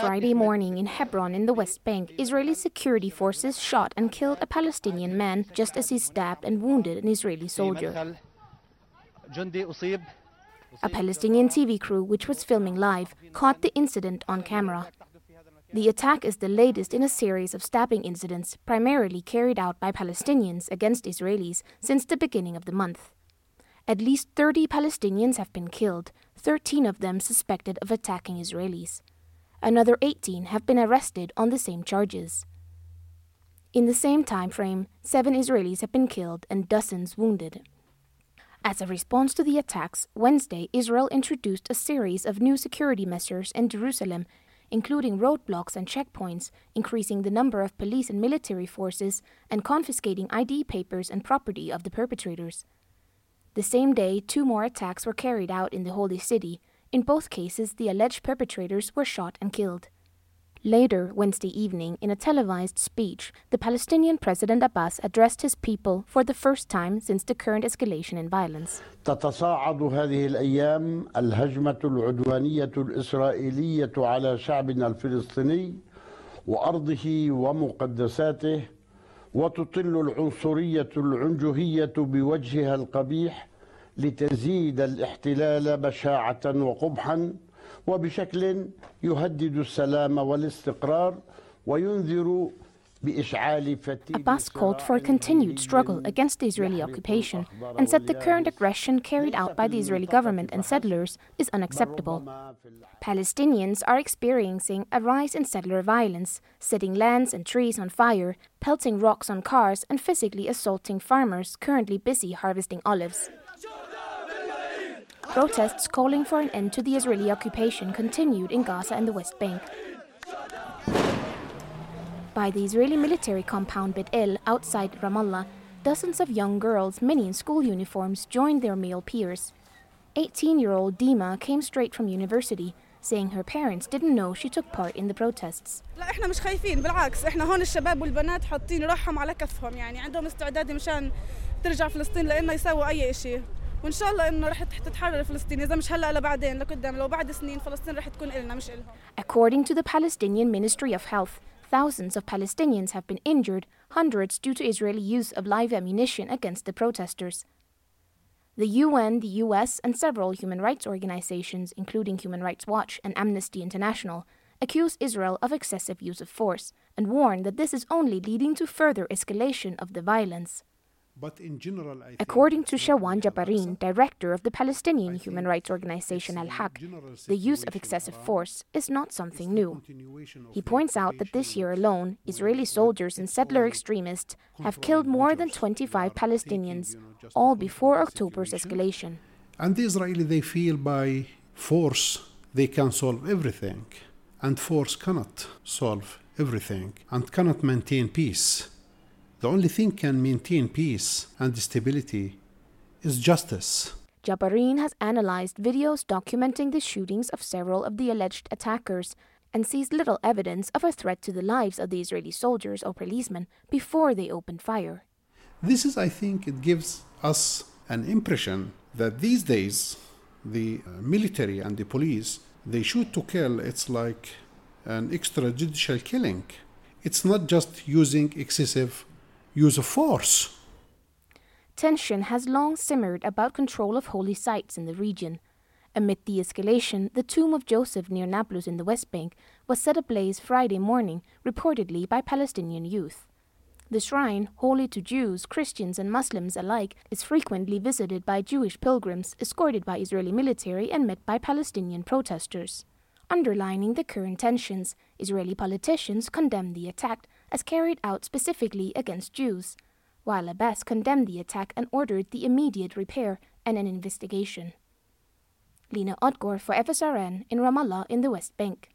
Friday morning in Hebron in the West Bank, Israeli security forces shot and killed a Palestinian man just as he stabbed and wounded an Israeli soldier. A Palestinian TV crew, which was filming live, caught the incident on camera. The attack is the latest in a series of stabbing incidents, primarily carried out by Palestinians against Israelis since the beginning of the month. At least 30 Palestinians have been killed, 13 of them suspected of attacking Israelis. Another 18 have been arrested on the same charges. In the same time frame, seven Israelis have been killed and dozens wounded. As a response to the attacks, Wednesday Israel introduced a series of new security measures in Jerusalem, including roadblocks and checkpoints, increasing the number of police and military forces, and confiscating ID papers and property of the perpetrators. The same day, two more attacks were carried out in the Holy City. In both cases, the alleged perpetrators were shot and killed. Later, Wednesday evening, in a televised speech, the Palestinian President Abbas addressed his people for the first time since the current escalation in violence. تتصاعد هذه الأيام الهجمة العدوانية الإسرائيلية على شعبنا الفلسطيني وأرضه ومقدساته وتطل العنصرية العنجهية بوجهها القبيح لتزيد الاحتلال بشاعة وقبحا وبشكل يهدد السلام والاستقرار وينذر Abbas called for a continued struggle against the Israeli occupation and said the current aggression carried out by the Israeli government and settlers is unacceptable. Palestinians are experiencing a rise in settler violence, setting lands and trees on fire, pelting rocks on cars, and physically assaulting farmers currently busy harvesting olives. Protests calling for an end to the Israeli occupation continued in Gaza and the West Bank. By the Israeli military compound Bet El outside Ramallah, dozens of young girls, many in school uniforms, joined their male peers. 18 year old Dima came straight from university, saying her parents didn't know she took part in the protests. لا احنا مش خايفين بالعكس احنا هون الشباب والبنات حاطين روحهم على كفهم يعني عندهم استعداد مشان ترجع فلسطين لانه يسووا اي شيء وان شاء الله انه رح تتحرر فلسطين اذا مش هلا لبعدين لقدام لو بعد سنين فلسطين رح تكون النا مش الهم According to the Palestinian Ministry of Health, thousands of Palestinians have been injured, hundreds due to Israeli use of live ammunition against the protesters. The UN, the US, and several human rights organizations, including Human Rights Watch and Amnesty International, accuse Israel of excessive use of force and warn that this is only leading to further escalation of the violence. General, According to Shawan Jabarin, director of the Palestinian human rights organization Al Haq, the use of excessive force is not something new. He points out that this year alone, Israeli soldiers and settler extremists have killed more than 25 Palestinians, all before October's escalation. And the Israeli, they feel by force they can solve everything. And force cannot solve everything and cannot maintain peace. The only thing can maintain peace and stability is justice. Jabarin has analyzed videos documenting the shootings of several of the alleged attackers and sees little evidence of a threat to the lives of the Israeli soldiers or policemen before they opened fire. This is, I think, it gives us an impression that these days the uh, military and the police they shoot to kill. It's like an extrajudicial killing. It's not just using excessive use of force. Tension has long simmered about control of holy sites in the region. Amid the escalation, the tomb of Joseph near Nablus in the West Bank was set ablaze Friday morning, reportedly by Palestinian youth. The shrine, holy to Jews, Christians, and Muslims alike, is frequently visited by Jewish pilgrims, escorted by Israeli military and met by Palestinian protesters. Underlining the current tensions, Israeli politicians condemned the attack as carried out specifically against Jews, while Abbas condemned the attack and ordered the immediate repair and an investigation. Lena Odgaard for FSRN in Ramallah in the West Bank.